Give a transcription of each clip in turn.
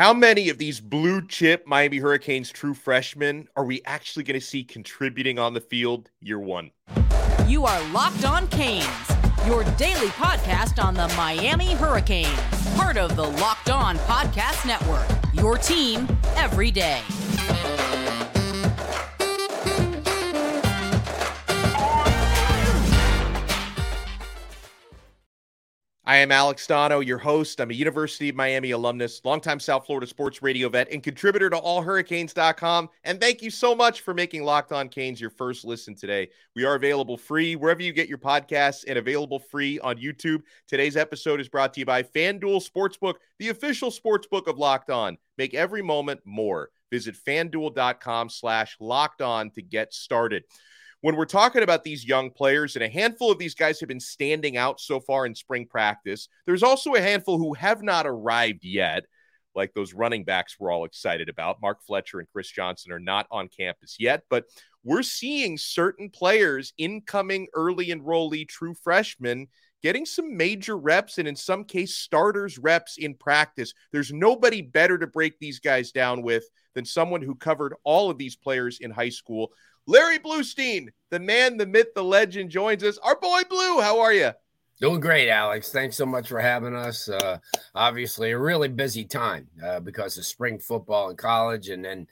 How many of these blue chip Miami Hurricanes true freshmen are we actually going to see contributing on the field year one? You are Locked On Canes, your daily podcast on the Miami Hurricanes, part of the Locked On Podcast Network, your team every day. I am Alex Donno, your host. I'm a University of Miami alumnus, longtime South Florida sports radio vet, and contributor to allhurricanes.com. And thank you so much for making Locked On Canes your first listen today. We are available free wherever you get your podcasts and available free on YouTube. Today's episode is brought to you by FanDuel Sportsbook, the official sportsbook of Locked On. Make every moment more. Visit fanduel.com slash locked on to get started when we're talking about these young players, and a handful of these guys have been standing out so far in spring practice, there's also a handful who have not arrived yet, like those running backs we're all excited about. Mark Fletcher and Chris Johnson are not on campus yet, but we're seeing certain players, incoming early enrollee true freshmen, getting some major reps and in some case starters reps in practice. There's nobody better to break these guys down with than someone who covered all of these players in high school. Larry Blustein, the man, the myth, the legend, joins us. Our boy Blue, how are you? Doing great, Alex. Thanks so much for having us. Uh, obviously, a really busy time uh, because of spring football in college, and then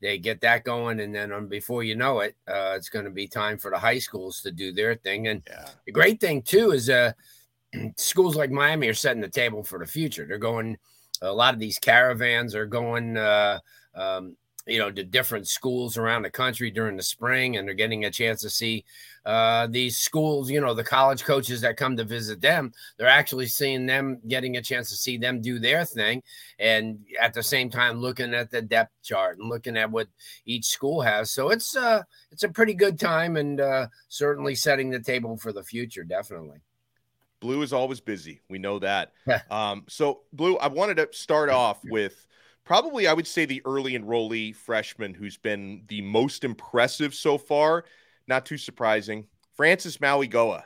they get that going, and then um, before you know it, uh, it's going to be time for the high schools to do their thing. And yeah. the great thing too is uh, schools like Miami are setting the table for the future. They're going. A lot of these caravans are going. Uh, um, you know, to different schools around the country during the spring, and they're getting a chance to see uh, these schools. You know, the college coaches that come to visit them, they're actually seeing them, getting a chance to see them do their thing, and at the same time looking at the depth chart and looking at what each school has. So it's uh, it's a pretty good time, and uh, certainly setting the table for the future. Definitely. Blue is always busy. We know that. um, so, Blue, I wanted to start off with probably I would say the early enrollee freshman who's been the most impressive so far. Not too surprising. Francis Mauigoa,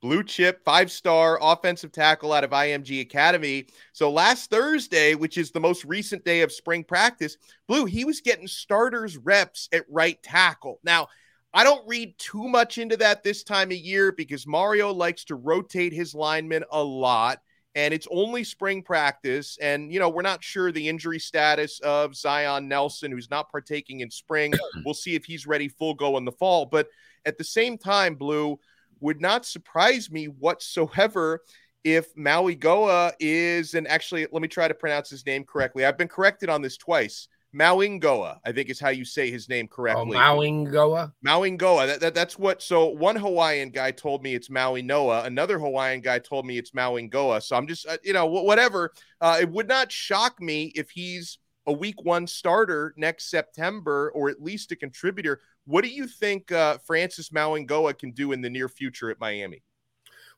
blue chip, five star offensive tackle out of IMG Academy. So last Thursday, which is the most recent day of spring practice, Blue, he was getting starters reps at right tackle. Now, I don't read too much into that this time of year because Mario likes to rotate his linemen a lot and it's only spring practice. And, you know, we're not sure the injury status of Zion Nelson, who's not partaking in spring. We'll see if he's ready full go in the fall. But at the same time, Blue would not surprise me whatsoever if Mauigoa is, and actually, let me try to pronounce his name correctly. I've been corrected on this twice. Mauingoa, I think is how you say his name oh, correctly. Oh, Mauingoa? Mauingoa. That, that, that's what. So one Hawaiian guy told me it's Maui Noah. Another Hawaiian guy told me it's Mauingoa. So I'm just, uh, you know, whatever. Uh, it would not shock me if he's a week one starter next September or at least a contributor. What do you think uh, Francis Mauingoa can do in the near future at Miami?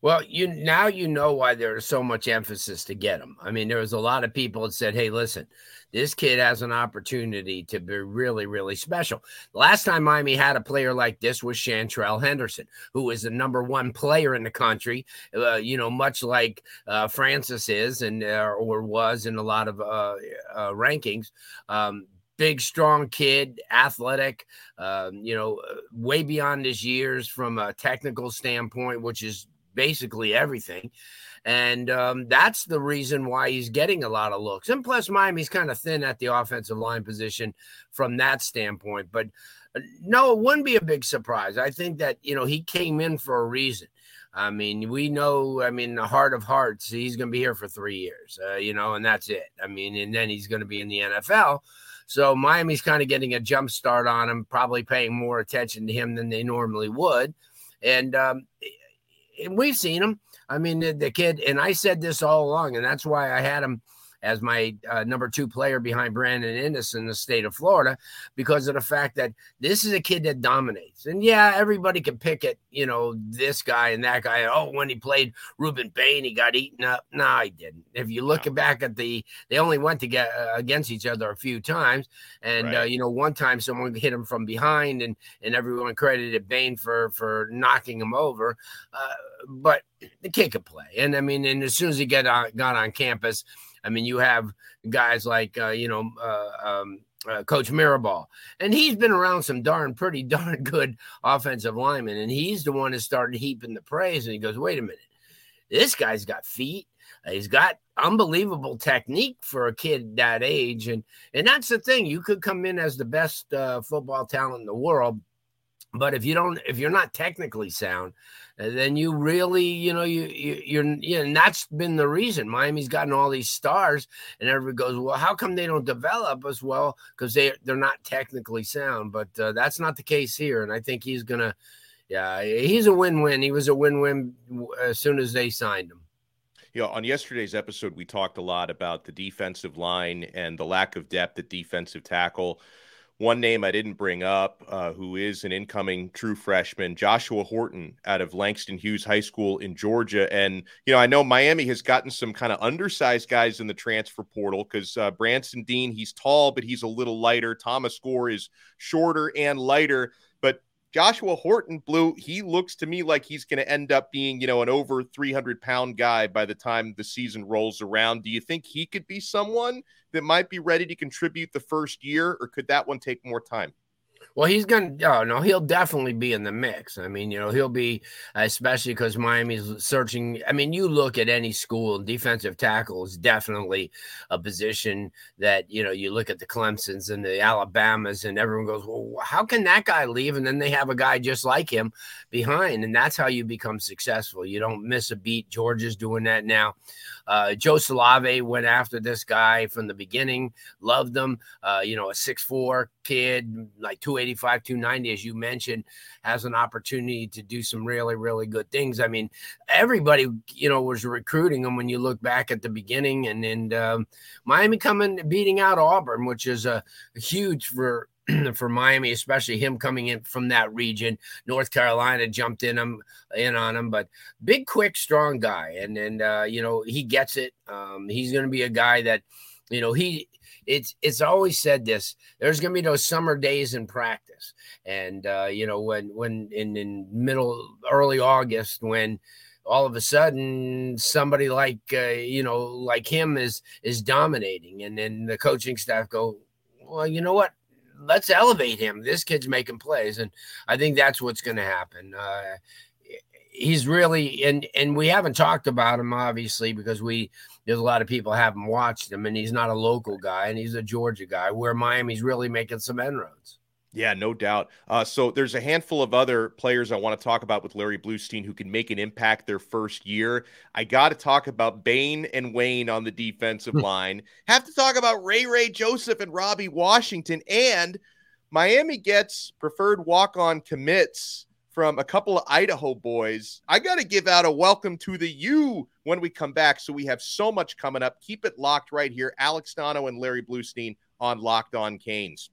Well, you now you know why there's so much emphasis to get him. I mean, there was a lot of people that said, "Hey, listen, this kid has an opportunity to be really, really special." Last time Miami had a player like this was Seantrel Henderson, who is the number one player in the country. Uh, you know, much like uh, Francis is and uh, or was in a lot of uh, uh, rankings. Um, big, strong kid, athletic, um, you know, uh, way beyond his years from a technical standpoint, which is basically everything. And um, that's the reason why he's getting a lot of looks. And plus, Miami's kind of thin at the offensive line position from that standpoint. But uh, no, it wouldn't be a big surprise. I think that, you know, he came in for a reason. I mean, we know, I mean, the heart of hearts, he's going to be here for three years, uh, you know, and that's it. I mean, and then he's going to be in the NFL. So Miami's kind of getting a jump start on him, probably paying more attention to him than they normally would. And um, we've seen him. I mean, the, the, kid, and I said this all along, and that's why I had him as my uh, number two player behind Brandon Inniss in the state of Florida because of the fact that this is a kid that dominates. And yeah, everybody can pick it, you know, this guy and that guy. Oh, when he played Rueben Bain, he got eaten up. No, he didn't. If you look no. back at the, they only went to get uh, against each other a few times. And, uh, right. uh, you know, one time someone hit him from behind and, and everyone credited Bain for, for knocking him over. Uh, but the kid could play. And I mean, and as soon as he got on, got on campus, I mean, you have guys like uh, you know uh, um, uh, Coach Mirabal, and he's been around some darn pretty darn good offensive linemen, and he's the one that started heaping the praise. And he goes, "Wait a minute, this guy's got feet. He's got unbelievable technique for a kid that age, and and that's the thing. You could come in as the best uh, football talent in the world." But if you don't, if you're not technically sound, uh, then you really, you know, you, you you're, yeah, and that's been the reason Miami's gotten all these stars, and everybody goes, well, how come they don't develop as well? Because they they're not technically sound. But uh, that's not the case here, and I think he's gonna, yeah, he's a win-win. He was a win-win as soon as they signed him. You know, on yesterday's episode, we talked a lot about the defensive line and the lack of depth at defensive tackle. One name I didn't bring up, uh, who is an incoming true freshman, Joshua Horton out of Langston Hughes High School in Georgia. And, you know, I know Miami has gotten some kind of undersized guys in the transfer portal because uh, Branson Deen, he's tall, but he's a little lighter. Thomas Gore is shorter and lighter. But Joshua Horton, Blue, he looks to me like he's going to end up being, you know, an over 300 pound guy by the time the season rolls around. Do you think he could be someone that might be ready to contribute the first year, or could that one take more time? Well, he's going to, oh, no, he'll definitely be in the mix. I mean, you know, he'll be, especially because Miami's searching. I mean, you look at any school, defensive tackle is definitely a position that, you know, you look at the Clemsons and the Alabamas, and everyone goes, well, how can that guy leave? And then they have a guy just like him behind. And that's how you become successful. You don't miss a beat. Georgia's doing that now. Uh, Joe Salave'a went after this guy from the beginning, loved him. Uh, you know, a six-four kid, like 285, 290, as you mentioned, has an opportunity to do some really, really good things. I mean, everybody, you know, was recruiting him when you look back at the beginning, and and um, Miami coming beating out Auburn, which is a huge for for Miami, especially him coming in from that region. North Carolina jumped in him in on him, but big, quick, strong guy, and and uh, you know he gets it. Um, he's going to be a guy that you know he. It's it's always said this. There's going to be those summer days in practice, and uh, you know when when in in middle early August when all of a sudden somebody like uh, you know like him is is dominating and then the coaching staff go well you know what let's elevate him. This kid's making plays, and I think that's what's going to happen. Uh, he's really and and we haven't talked about him obviously because we there's a lot of people haven't watched him, and he's not a local guy, and he's a Georgia guy. Where Miami's really making some inroads. Yeah, no doubt. Uh, so there's a handful of other players I want to talk about with Larry Blustein who can make an impact their first year. I got to talk about Bain and Wayne on the defensive hmm. line. Have to talk about Ray Ray Joseph and Robby Washington. And Miami gets preferred walk on commits from a couple of Idaho boys. I got to give out a welcome to the U when we come back. So we have so much coming up. Keep it locked right here. Alex Donno and Larry Blustein on Locked On Canes.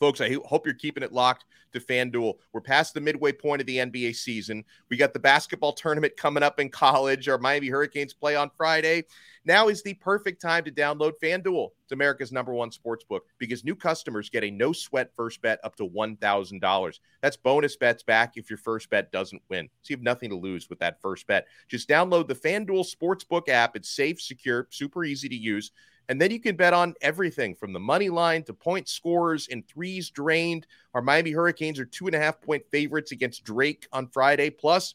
Folks, I hope you're keeping it locked to FanDuel. We're past the midway point of the NBA season. We got the basketball tournament coming up in college. Our Miami Hurricanes play on Friday. Now is the perfect time to download FanDuel. It's America's number one sports book because new customers get a no sweat first bet up to $1,000. That's bonus bets back if your first bet doesn't win. So you have nothing to lose with that first bet. Just download the FanDuel Sportsbook app. It's safe, secure, super easy to use. And then you can bet on everything from the money line to point scores and threes drained. Our Miami Hurricanes are two and a half point favorites against Drake on Friday. Plus,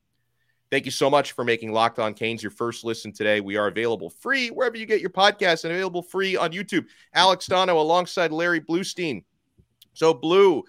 Thank you so much for making Locked On Canes your first listen today. We are available free wherever you get your podcasts and available free on YouTube. Alex Donno alongside Larry Blustein. So, Blue,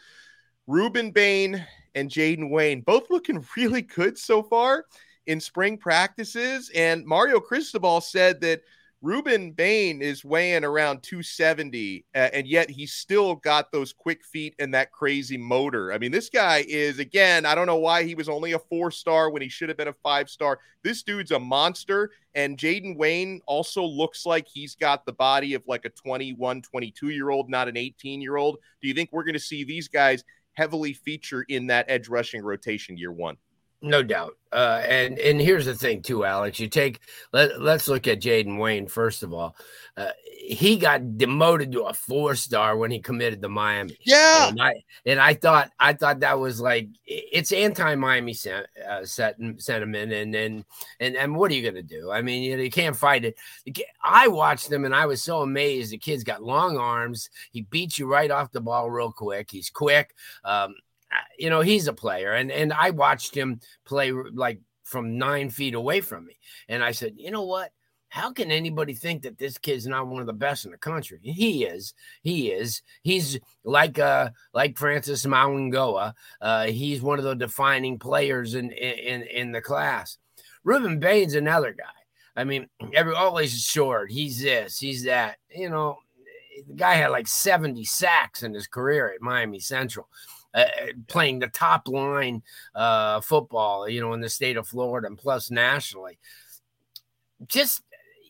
Rueben Bain and Jayden Wayne both looking really good so far in spring practices. And Mario Cristobal said that Rueben Bain is weighing around 270, uh, and yet he's still got those quick feet and that crazy motor. I mean, this guy is, again, I don't know why he was only a four star when he should have been a five star. This dude's a monster. And Jayden Wayne also looks like he's got the body of like a 21, 22 year old, not an 18 year old. Do you think we're going to see these guys heavily feature in that edge rushing rotation year one. No doubt. Uh, and and here's the thing too, Alex. You take let let's look at Jayden Wayne first of all. Uh, he got demoted to a four star when he committed to Miami. Yeah, and I and I thought I thought that was like it's anti Miami sen- uh, set, sentiment, and and and and what are you gonna do? I mean, you, know, you can't fight it. I watched him and I was so amazed. The kid's got long arms. He beats you right off the ball real quick. He's quick. Um, you know, he's a player, and and I watched him play like from nine feet away from me, and I said, you know what? How can anybody think that this kid's not one of the best in the country? He is. He is. He's like uh like Francis Mauigoa. Uh, he's one of the defining players in in in the class. Rueben Bain's another guy. I mean, every always short. He's this. He's that. You know, the guy had like 70 sacks in his career at Miami Central uh, playing the top line uh, football, you know, in the state of Florida and plus nationally. Just,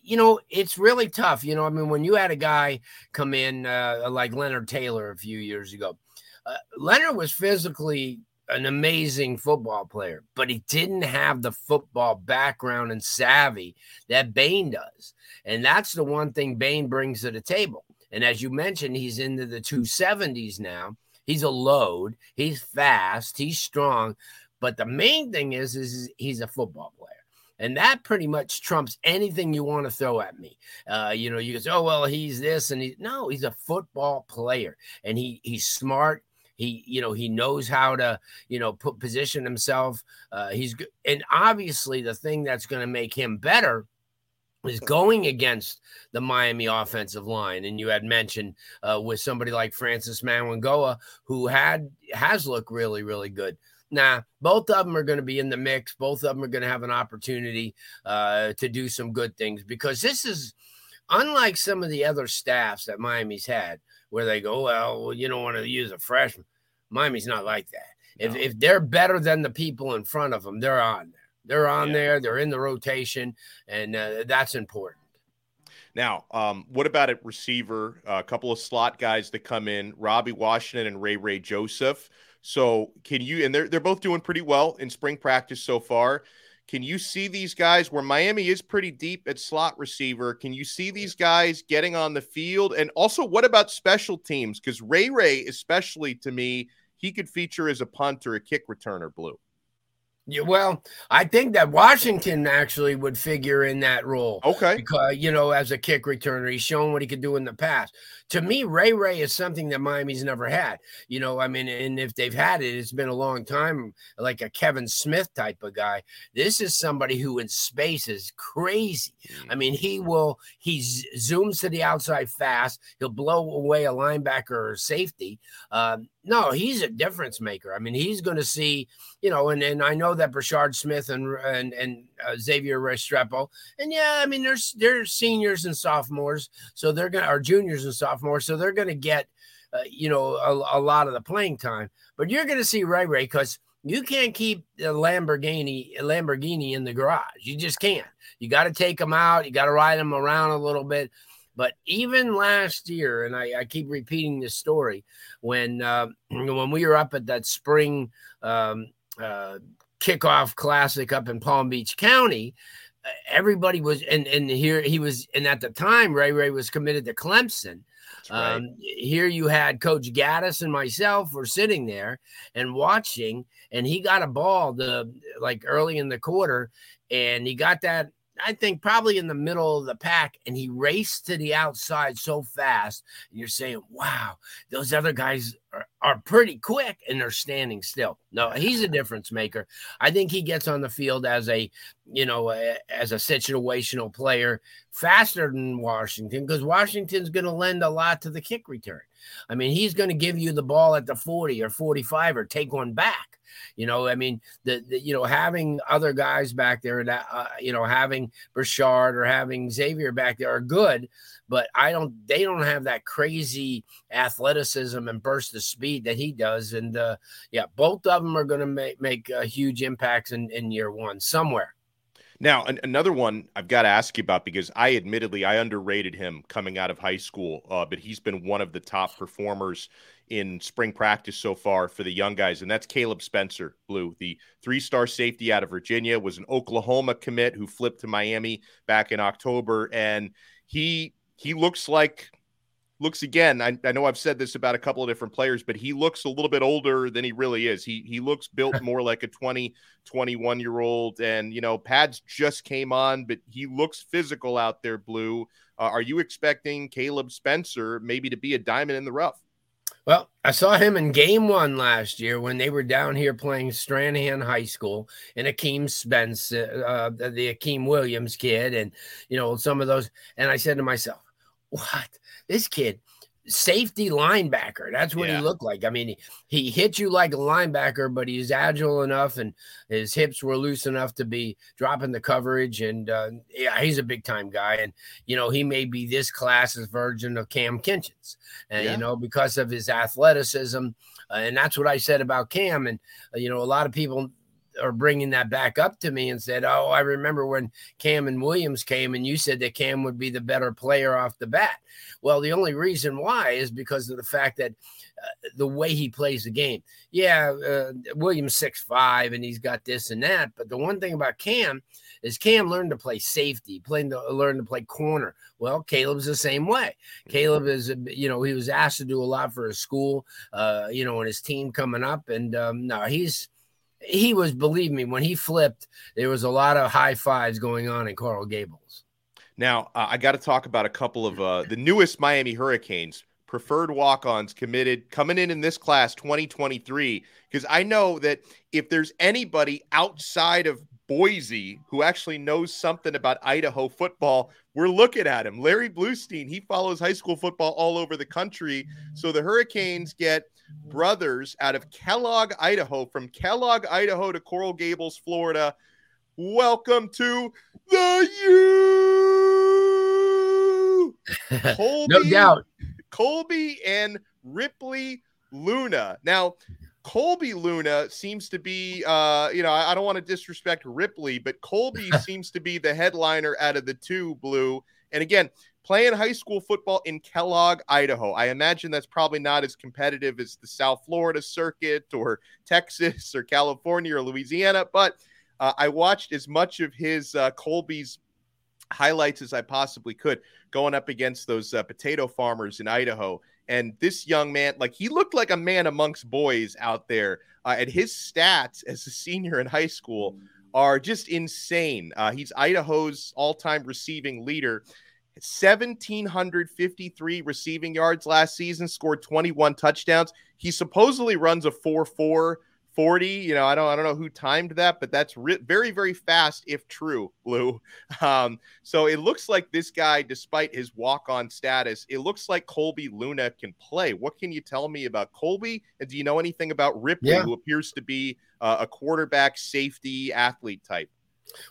you know, it's really tough. You know, I mean, when you had a guy come in uh, like Leonard Taylor a few years ago, uh, Leonard was physically an amazing football player, but he didn't have the football background and savvy that Bain does. And that's the one thing Bain brings to the table. And as you mentioned, he's into the 270s now. He's a load. He's fast. He's strong. But the main thing is, is he's a football player. And that pretty much trumps anything you want to throw at me. Uh, you know, you say, oh, well, he's this and he no, he's a football player and he he's smart. He, you know, he knows how to, you know, put position himself. Uh, he's good. And obviously the thing that's going to make him better is going against the Miami offensive line. And you had mentioned uh, with somebody like Francis Mauigoa, who had has looked really, really good. Now, both of them are going to be in the mix. Both of them are going to have an opportunity uh, to do some good things because this is unlike some of the other staffs that Miami's had, where they go, well, you don't want to use a freshman. Miami's not like that. No. If, if they're better than the people in front of them, they're on there. They're on yeah. there. They're in the rotation, and uh, that's important. Now, um, what about at receiver? Uh, a couple of slot guys that come in, Robby Washington and Ray Ray Joseph. So, can you? And they're they're both doing pretty well in spring practice so far. Can you see these guys where Miami is pretty deep at slot receiver? Can you see these guys getting on the field? And also, what about special teams? Because Ray Ray, especially to me, he could feature as a punt or a kick returner. Blue. Yeah, well, I think that Washington actually would figure in that role. Okay. Because, you know, as a kick returner, he's shown what he could do in the past. To me, Ray Ray is something that Miami's never had. You know, I mean, and if they've had it, it's been a long time, like a Kevin Smith type of guy. This is somebody who in space is crazy. I mean, he will, he zooms to the outside fast. He'll blow away a linebacker or safety. Um, no, he's a difference maker. I mean, he's going to see, you know, and, and I know that Brashard Smith and and and uh, Xavier Restrepo, and yeah, I mean, there's they're seniors and sophomores, so they're going to, or juniors and sophomores, so they're going to get, uh, you know, a, a, lot of the playing time. But you're going to see Ray Ray because you can't keep the Lamborghini Lamborghini in the garage. You just can't. You got to take them out. You got to ride them around a little bit. But even last year, and I, I keep repeating this story, when uh, when we were up at that spring um, uh, kickoff classic up in Palm Beach County, uh, everybody was and and here he was, and at the time Ray Ray was committed to Clemson. Right. Um, here you had Coach Gaddis and myself were sitting there and watching, and he got a ball the like early in the quarter, and he got that I think probably in the middle of the pack, and he raced to the outside so fast. And you're saying, wow, those other guys are, are pretty quick and they're standing still. No, he's a difference maker. I think he gets on the field as a, you know, a, as a situational player faster than Washington because Washington's going to lend a lot to the kick return. I mean, he's going to give you the ball at the 40 or 45 or take one back. You know, I mean, the, the you know having other guys back there that uh, you know having Brashard or having Xavier back there are good, but I don't. They don't have that crazy athleticism and burst of speed that he does. And uh, yeah, both of them are going to make make uh, huge impacts in in year one somewhere. Now, an- another one I've got to ask you about because I admittedly I underrated him coming out of high school, uh, but he's been one of the top performers in spring practice so far for the young guys, and that's Kaleb Spencer, Blue, the three star safety out of Virginia, was an Oklahoma commit who flipped to Miami back in October. And he he looks like looks again. I, I know I've said this about a couple of different players, but he looks a little bit older than he really is. He he looks built more like a 20, 21 year old. And you know, pads just came on, but he looks physical out there, blue. Uh, are you expecting Kaleb Spencer maybe to be a diamond in the rough? Well, I saw him in game one last year when they were down here playing Stranahan High School and Akeem Spence, uh, the Akeem Williams kid, and you know some of those. And I said to myself, "What? This kid safety linebacker. That's what yeah. he looked like. I mean, he, he hit you like a linebacker, but he's agile enough and his hips were loose enough to be dropping the coverage. And uh, yeah, he's a big time guy. And, you know, he may be this class's version of Cam Kinchens, and, yeah. you know, because of his athleticism. Uh, and that's what I said about Cam. And, uh, you know, a lot of people are bringing that back up to me and said, "Oh, I remember when Cam and Williams came, and you said that Cam would be the better player off the bat." Well, the only reason why is because of the fact that uh, the way he plays the game. Yeah, uh, Williams six five, and he's got this and that. But the one thing about Cam is Cam learned to play safety, playing to learn to play corner. Well, Kaleb's the same way. Kaleb is, you know, he was asked to do a lot for his school, uh, you know, and his team coming up, and um, no, he's he was, believe me, when he flipped, there was a lot of high fives going on in Coral Gables. Now, uh, I got to talk about a couple of uh, the newest Miami Hurricanes preferred walk-ons committed coming in in this class 2023 because I know that if there's anybody outside of Boise who actually knows something about Idaho football, we're looking at him. Larry Blustein, he follows high school football all over the country. So the Hurricanes get brothers out of Kellogg, Idaho, from Kellogg, Idaho to Coral Gables, Florida. Welcome to the U. Kolby, no doubt. Kolby and Ripley Luna. Now, Kolby Luna seems to be, uh, you know, I, I don't want to disrespect Ripley, but Kolby seems to be the headliner out of the two, Blue. And again, playing high school football in Kellogg, Idaho. I imagine that's probably not as competitive as the South Florida circuit or Texas or California or Louisiana, but uh, I watched as much of his uh, Kolby's highlights as I possibly could going up against those uh, potato farmers in Idaho. And this young man, like he looked like a man amongst boys out there. Uh, and his stats as a senior in high school are just insane. Uh, he's Idaho's all time receiving leader. 1,753 receiving yards last season, scored 21 touchdowns. He supposedly runs a 4 4 40. You know, I don't I don't know who timed that, but that's re- very very fast if true, Lou. Um, so it looks like this guy, despite his walk on status, it looks like Kolby Luna can play. What can you tell me about Kolby? And do you know anything about Ripley, yeah. who appears to be uh, a quarterback safety athlete type?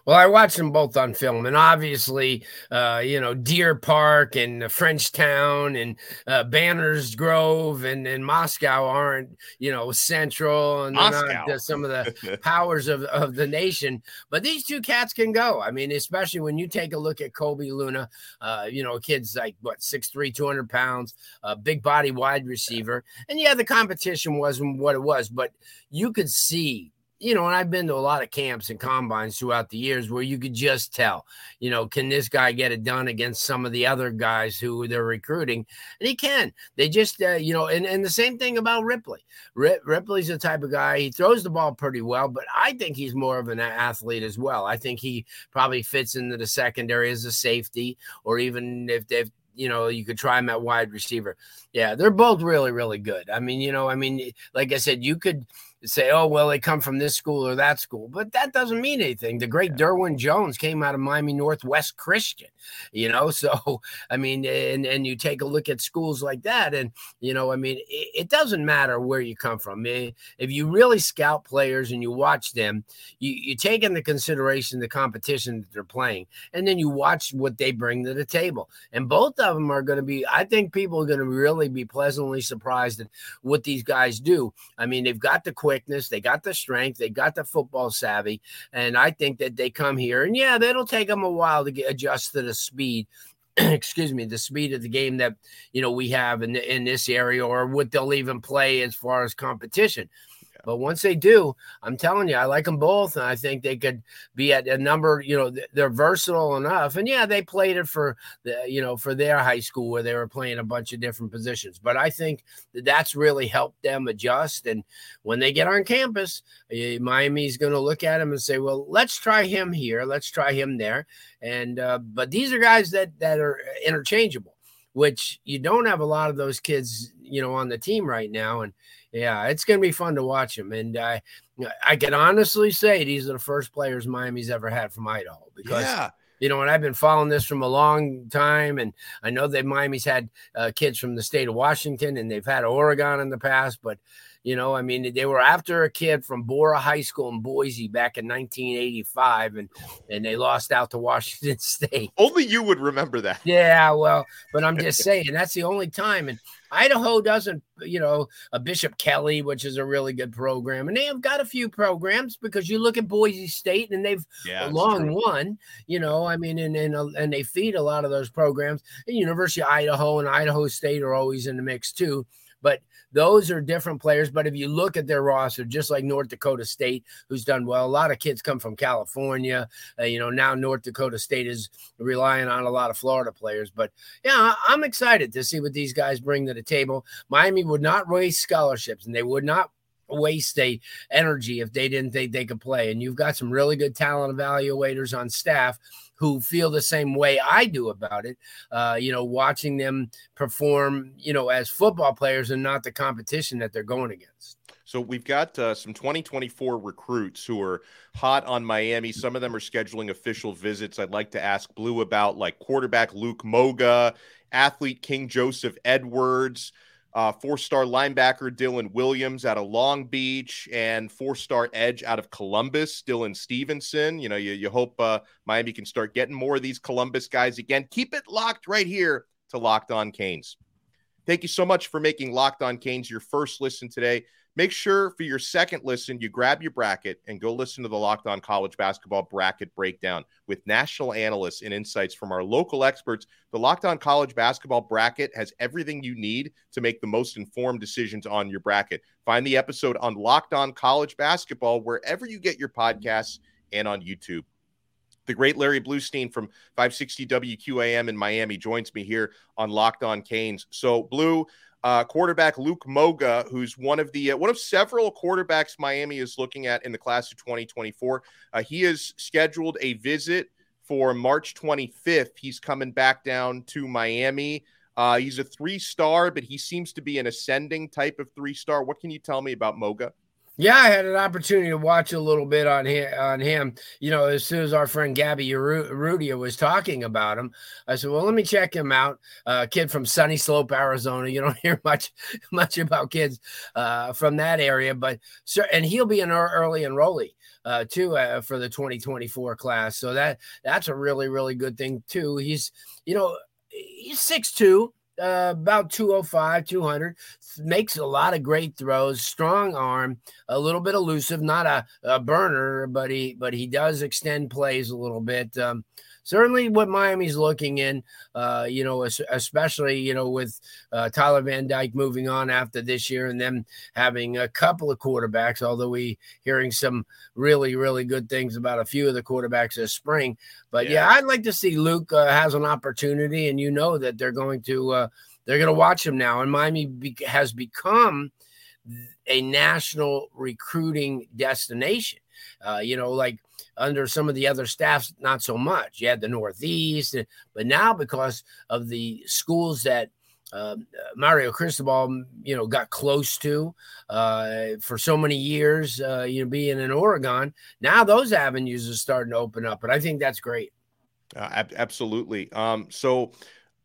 Well, I watched them both on film, and obviously, uh, you know, Deer Park and Frenchtown and uh, Banners Grove and, and Moscow aren't, you know, central and not uh, some of the powers of, of the nation. But these two cats can go. I mean, especially when you take a look at Kobe Luna, uh, you know, a kids like what, 6'3, 200 pounds, a big body wide receiver. And yeah, the competition wasn't what it was, but you could see you know, and I've been to a lot of camps and combines throughout the years where you could just tell, you know, can this guy get it done against some of the other guys who they're recruiting? And he can. They just, uh, you know, and, and the same thing about Ripley. Rip, Ripley's the type of guy, he throws the ball pretty well, but I think he's more of an athlete as well. I think he probably fits into the secondary as a safety, or even if they've, you know, you could try him at wide receiver. Yeah, they're both really, really good. I mean, you know, I mean, like I said, you could say, oh, well, they come from this school or that school, but that doesn't mean anything. The great yeah. Derwin Jones came out of Miami Northwest Christian, you know. So, I mean, and, and you take a look at schools like that, and, you know, I mean, it, it doesn't matter where you come from. Eh, if you really scout players and you watch them, you, you take into consideration the competition that they're playing, and then you watch what they bring to the table. And both of them are going to be, I think people are going to really be pleasantly surprised at what these guys do. I mean, they've got the quickness, they got the strength, they got the football savvy, and I think that they come here and yeah, that'll take them a while to get adjust to the speed excuse me, the speed of the game that you know we have in in this area, or what they'll even play as far as competition. But once they do, I'm telling you, I like them both, and I think they could be at a number. You know, they're versatile enough, and yeah, they played it for the you know for their high school where they were playing a bunch of different positions. But I think that that's really helped them adjust. And when they get on campus, Miami's going to look at them and say, "Well, let's try him here, let's try him there." And uh, but these are guys that that are interchangeable, which you don't have a lot of those kids, you know, on the team right now, and yeah, it's going to be fun to watch them. And I, I can honestly say these are the first players Miami's ever had from Idaho because. Yeah. You know, and I've been following this from a long time, and I know that Miami's had uh, kids from the state of Washington, and they've had Oregon in the past. But you know, I mean, they were after a kid from Borah High School in Boise back in 1985, and and they lost out to Washington State. Only you would remember that. Yeah, well, but I'm just saying that's the only time. And Idaho doesn't, you know, a Bishop Kelly, which is a really good program, and they have got a few programs because you look at Boise State and they've yeah, long won. You know, I mean, and and uh, and they feed a lot of those programs. And University of Idaho and Idaho State are always in the mix too. But those are different players. But if you look at their roster, just like North Dakota State, who's done well, a lot of kids come from California. Uh, you know, now North Dakota State is relying on a lot of Florida players. But yeah, I'm excited to see what these guys bring to the table. Miami would not raise scholarships, and they would not waste a energy if they didn't think they could play. And you've got some really good talent evaluators on staff who feel the same way I do about it. Uh, you know, watching them perform, you know, as football players and not the competition that they're going against. So we've got uh, some 2024 recruits who are hot on Miami. Some of them are scheduling official visits. I'd like to ask Blue about, like quarterback Luke Moga, athlete King Joseph Edwards uh, four star linebacker Dylan Williams out of Long Beach, and four star edge out of Columbus, Dylan Stephenson. You know, you, you hope uh, Miami can start getting more of these Columbus guys again. Keep it locked right here to Locked On Canes. Thank you so much for making Locked On Canes your first listen today. Make sure for your second listen, you grab your bracket and go listen to the Locked On College Basketball Bracket Breakdown with national analysts and insights from our local experts. The Locked On College Basketball Bracket has everything you need to make the most informed decisions on your bracket. Find the episode on Locked On College Basketball wherever you get your podcasts and on YouTube. The great Larry Blustein from 560 WQAM in Miami joins me here on Locked On Canes. So, Blue, uh, quarterback Luke Moga, who's one of the uh, one of several quarterbacks Miami is looking at in the class of 2024. Uh, he has scheduled a visit for March 25th. He's coming back down to Miami. Uh, he's a three star, but he seems to be an ascending type of three star. What can you tell me about Moga? Yeah, I had an opportunity to watch a little bit on him. On him, you know, as soon as our friend Gabby Rudia was talking about him, I said, "Well, let me check him out." Uh, kid from Sunny Slope, Arizona. You don't hear much much about kids uh, from that area, but sir, and he'll be an early enrollee uh, too uh, for the 2024 class. So that that's a really really good thing too. He's you know he's six two uh, about 205, 200. Makes a lot of great throws, strong arm, a little bit elusive, not a, a burner, but he but he does extend plays a little bit. Um, certainly what Miami's looking in, uh, you know, especially, you know, with uh, Tyler Van Dyke moving on after this year and them having a couple of quarterbacks, although we hearing some really, really good things about a few of the quarterbacks this spring. But yeah, yeah I'd like to see Luke uh, has an opportunity and you know that they're going to, uh, they're going to watch him now. And Miami be- has become a national recruiting destination. Uh, you know, like under some of the other staffs, not so much. You had the Northeast, but now because of the schools that uh, Mario Cristobal, you know, got close to uh, for so many years, uh, you know, being in Oregon. Now those avenues are starting to open up, but I think that's great. Uh, ab- absolutely. Um, so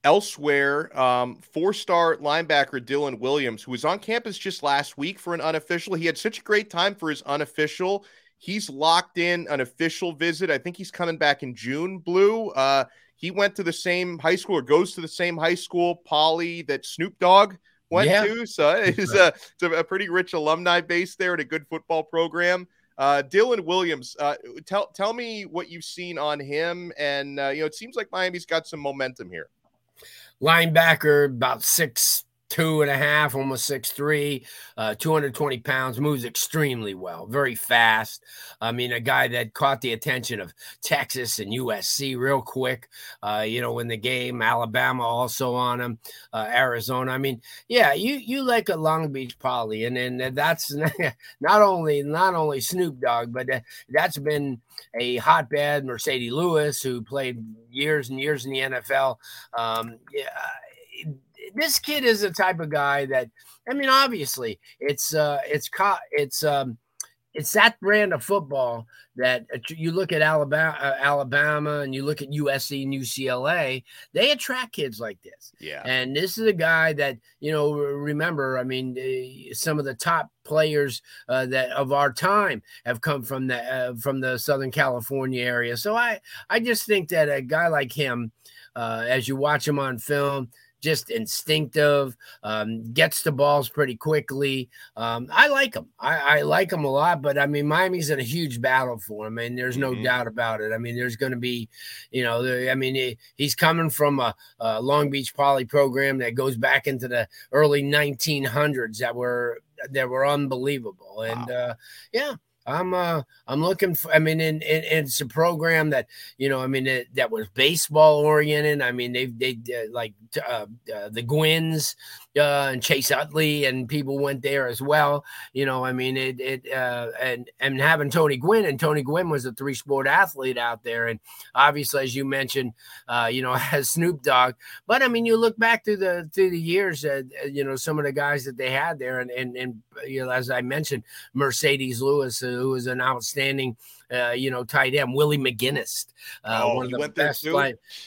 elsewhere, um, four-star linebacker Dylan Williams, who was on campus just last week for an unofficial, he had such a great time for his unofficial. He's locked in an official visit. I think he's coming back in June. Blue. Uh, he went to the same high school or goes to the same high school, Poly, that Snoop Dogg went yeah. to. So it's a, it's a pretty rich alumni base there and a good football program. Uh, Dylan Williams, uh, tell tell me what you've seen on him, and uh, you know it seems like Miami's got some momentum here. linebacker, about six two and a half, almost six three, uh, 220 pounds, moves extremely well, very fast. I mean, a guy that caught the attention of Texas and USC real quick. Uh, you know, in the game, Alabama also on him, uh, Arizona. I mean, yeah, you you like a Long Beach Poly, and then that's not only not only Snoop Dogg, but that's been a hotbed. Marcedes Lewis, who played years and years in the NFL. Um, yeah this kid is the type of guy that I mean, obviously, it's uh, it's it's um, it's that brand of football that uh, you look at Alabama, uh, Alabama, and you look at USC and UCLA. They attract kids like this. Yeah, and this is a guy that you know. Remember, I mean, uh, some of the top players uh, that of our time have come from the uh, from the Southern California area. So I I just think that a guy like him, uh, as you watch him on film just instinctive, um, gets the balls pretty quickly. Um, I like him. I, I, like him a lot, but I mean, Miami's in a huge battle for him, and there's no mm-hmm. doubt about it. I mean, there's going to be, you know, I mean, he, he's coming from a, a Long Beach Poly program that goes back into the early 1900s that were that were unbelievable, and wow. uh, yeah, I'm uh I'm looking for I mean in, in, it's a program that you know I mean it, that was baseball oriented I mean they they uh, like uh, uh, the Gwynns uh, and Chase Utley and people went there as well. You know, I mean, it, it uh, and and having Tony Gwynn and Tony Gwynn was a three sport athlete out there, and obviously, as you mentioned, uh, you know, has Snoop Dogg. But I mean, you look back through the through the years, uh, you know, some of the guys that they had there, and and and you know, as I mentioned, Marcedes Lewis, uh, who was an outstanding uh, you know, tight end Willie McGinest. Uh, oh, one of the best.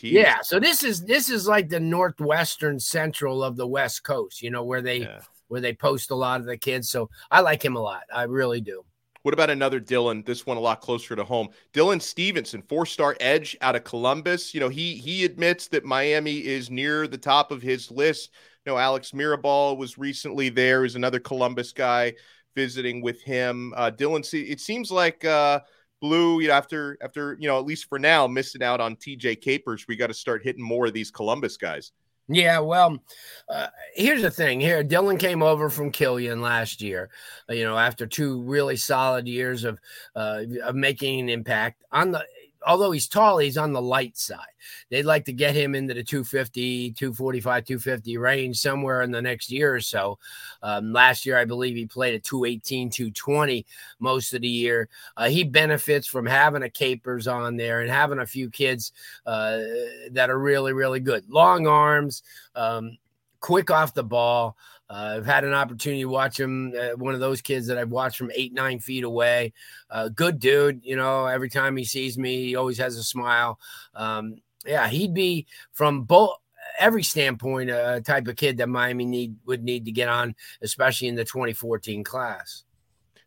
yeah. So this is this is like the northwestern central of the West Coast. You know, where they yeah. where they post a lot of the kids. So I like him a lot. I really do. What about another Dylan? This one a lot closer to home. Dylan Stephenson, four-star edge out of Columbus. You know, he he admits that Miami is near the top of his list. You know, Alex Mirabal was recently there. Is another Columbus guy visiting with him. Uh, Dylan, it seems like uh, Blue, you know, after after you know, at least for now, missing out on TJ Capers, we got to start hitting more of these Columbus guys. Yeah, well, uh, here's the thing. Here, Dylan came over from Killian last year. Uh, you know, after two really solid years of uh, of making an impact on the although he's tall, he's on the light side. They'd like to get him into the 250, 245, 250 range somewhere in the next year or so. Um, last year, I believe he played at 218, 220 most of the year. Uh, he benefits from having a capers on there and having a few kids uh, that are really, really good. Long arms, um, quick off the ball. Uh, I've had an opportunity to watch him. Uh, one of those kids that I've watched from eight, nine feet away. Uh, good dude. You know, every time he sees me, he always has a smile. Um, yeah, he'd be from both every standpoint a type of kid that Miami need would need to get on, especially in the 2014 class.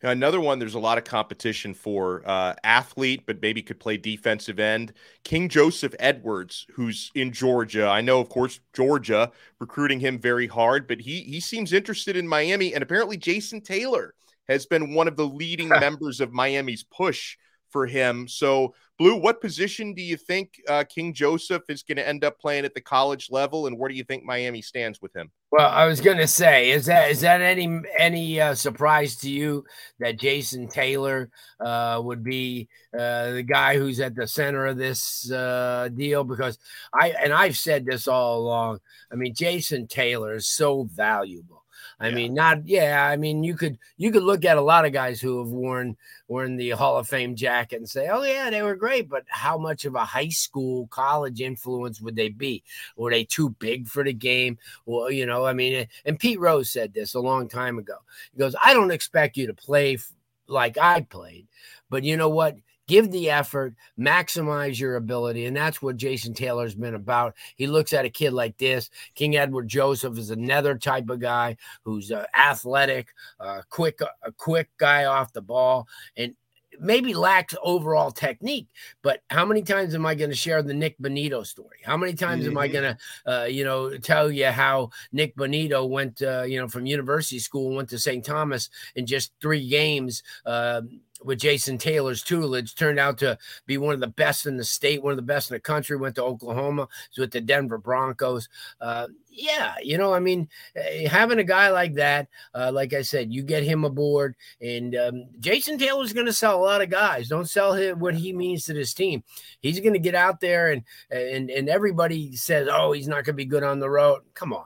Another one, there's a lot of competition for uh, athlete, but maybe could play defensive end. King Joseph Edwards, who's in Georgia. I know, of course, Georgia recruiting him very hard, but he he seems interested in Miami, and apparently Jason Taylor has been one of the leading members of Miami's push for him. So, Blue, what position do you think uh, King Joseph is going to end up playing at the college level, and where do you think Miami stands with him? Well, I was going to say, is that is that any any uh, surprise to you that Jason Taylor uh, would be uh, the guy who's at the center of this uh, deal? Because I and I've said this all along. I mean, Jason Taylor is so valuable I yeah. mean, not yeah. I mean, you could you could look at a lot of guys who have worn worn the Hall of Fame jacket and say, oh yeah, they were great, but how much of a high school, college influence would they be? Were they too big for the game? Well, you know, I mean, and Pete Rose said this a long time ago. He goes, I don't expect you to play like I played, but you know what? Give the effort, maximize your ability. And that's what Jason Taylor's been about. He looks at a kid like this. King Edward Joseph is another type of guy who's uh, athletic, uh, quick, a quick guy off the ball. And maybe lacks overall technique, but how many times am I going to share the Nick Bonitto story? How many times mm-hmm. am I mm-hmm. going to, uh, you know, tell you how Nick Bonitto went, uh, you know, from university school, went to St. Thomas in just three games, uh, with Jason Taylor's tutelage, turned out to be one of the best in the state, one of the best in the country. Went to Oklahoma, was with the Denver Broncos. Uh, yeah, you know, I mean, eh, having a guy like that, uh, like I said, you get him aboard, and um, Jason Taylor's going to sell a lot of guys. Don't sell him what he means to this team. He's going to get out there, and and and everybody says, oh, he's not going to be good on the road. Come on.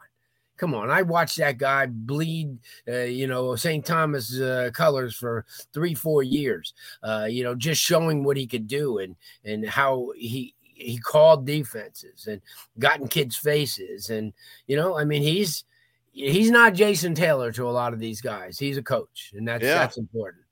Come on, I watched that guy bleed, uh, you know, St. Thomas uh, colors for three, four years. Uh, you know, just showing what he could do and and how he he called defenses and got in kids' faces. And, you know, I mean, he's he's not Jason Taylor to a lot of these guys. He's a coach, and that's yeah. that's important.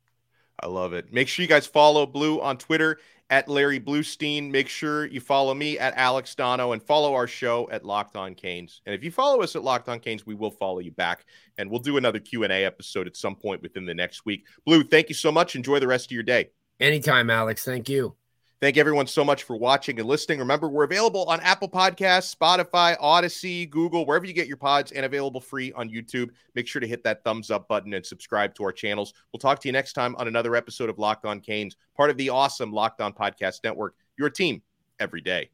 I love it. Make sure you guys follow Blu on Twitter at Larry Blustein. Make sure you follow me at Alex Donno and follow our show at Locked On Canes. And if you follow us at Locked On Canes, we will follow you back, and we'll do another Q and A episode at some point within the next week. Blu, thank you so much. Enjoy the rest of your day. Anytime, Alex. Thank you. Thank everyone so much for watching and listening. Remember, we're available on Apple Podcasts, Spotify, Audacy, Google, wherever you get your pods, and available free on YouTube. Make sure to hit that thumbs up button and subscribe to our channels. We'll talk to you next time on another episode of Locked On Canes, part of the awesome Locked On Podcast Network, your team every day.